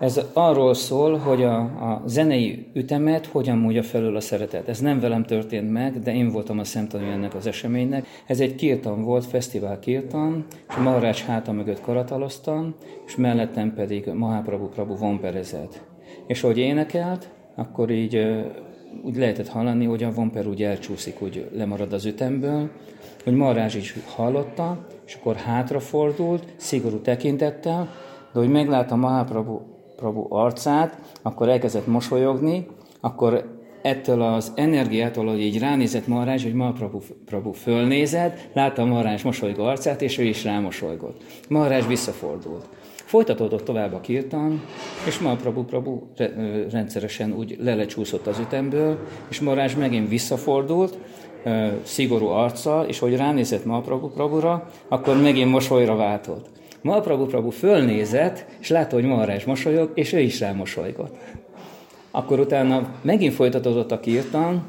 Ez arról szól, hogy a, a zenei ütemet hogyan múlja felül a szeretet. Ez nem velem történt meg, de én voltam a szemtanú ennek az eseménynek. Ez egy kirtan volt, fesztivál kirtan, és Maharács háta mögött karataloztam, és mellettem pedig Mahaprabhu Prabhu vonperezett. És ahogy énekelt, akkor így úgy lehetett hallani, hogy a vomper úgy elcsúszik, úgy lemarad az ütemből, hogy Marázs is hallotta, és akkor hátrafordult, szigorú tekintettel, de hogy meglátta Mahaprabhu Prabhu arcát, akkor elkezdett mosolyogni, akkor ettől az energiától, hogy így ránézett Marázs, hogy Mahaprabhu Prabhu fölnézett, látta Marázs mosolygó arcát, és ő is rámosolygott. Marázs visszafordult. Folytatódott tovább a kirtan, és Mahaprabhu Prabhu rendszeresen úgy lelecsúszott az ütemből, és Marázs megint visszafordult, szigorú arccal, és hogy ránézett Mahaprabhu Prabhura, akkor megint mosolyra váltott. Mahaprabhu Prabhu fölnézett, és látta, hogy Maharaj mosolyog, és ő is rámosolygott. Akkor utána megint folytatódott a kirtan,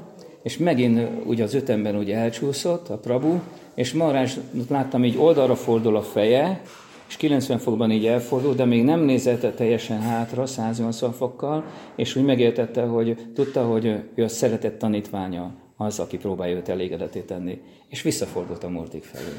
és megint ugye az ütemben ugye elcsúszott a Prabhu, és Maharaj láttam, így oldalra fordul a feje, és 90 fokban így elfordul, de még nem nézett teljesen hátra, 180 fokkal, és úgy megértette, hogy tudta, hogy ő a szeretett tanítványa az, aki próbálja őt elégedetét tenni, és visszafordult a Murtik felé.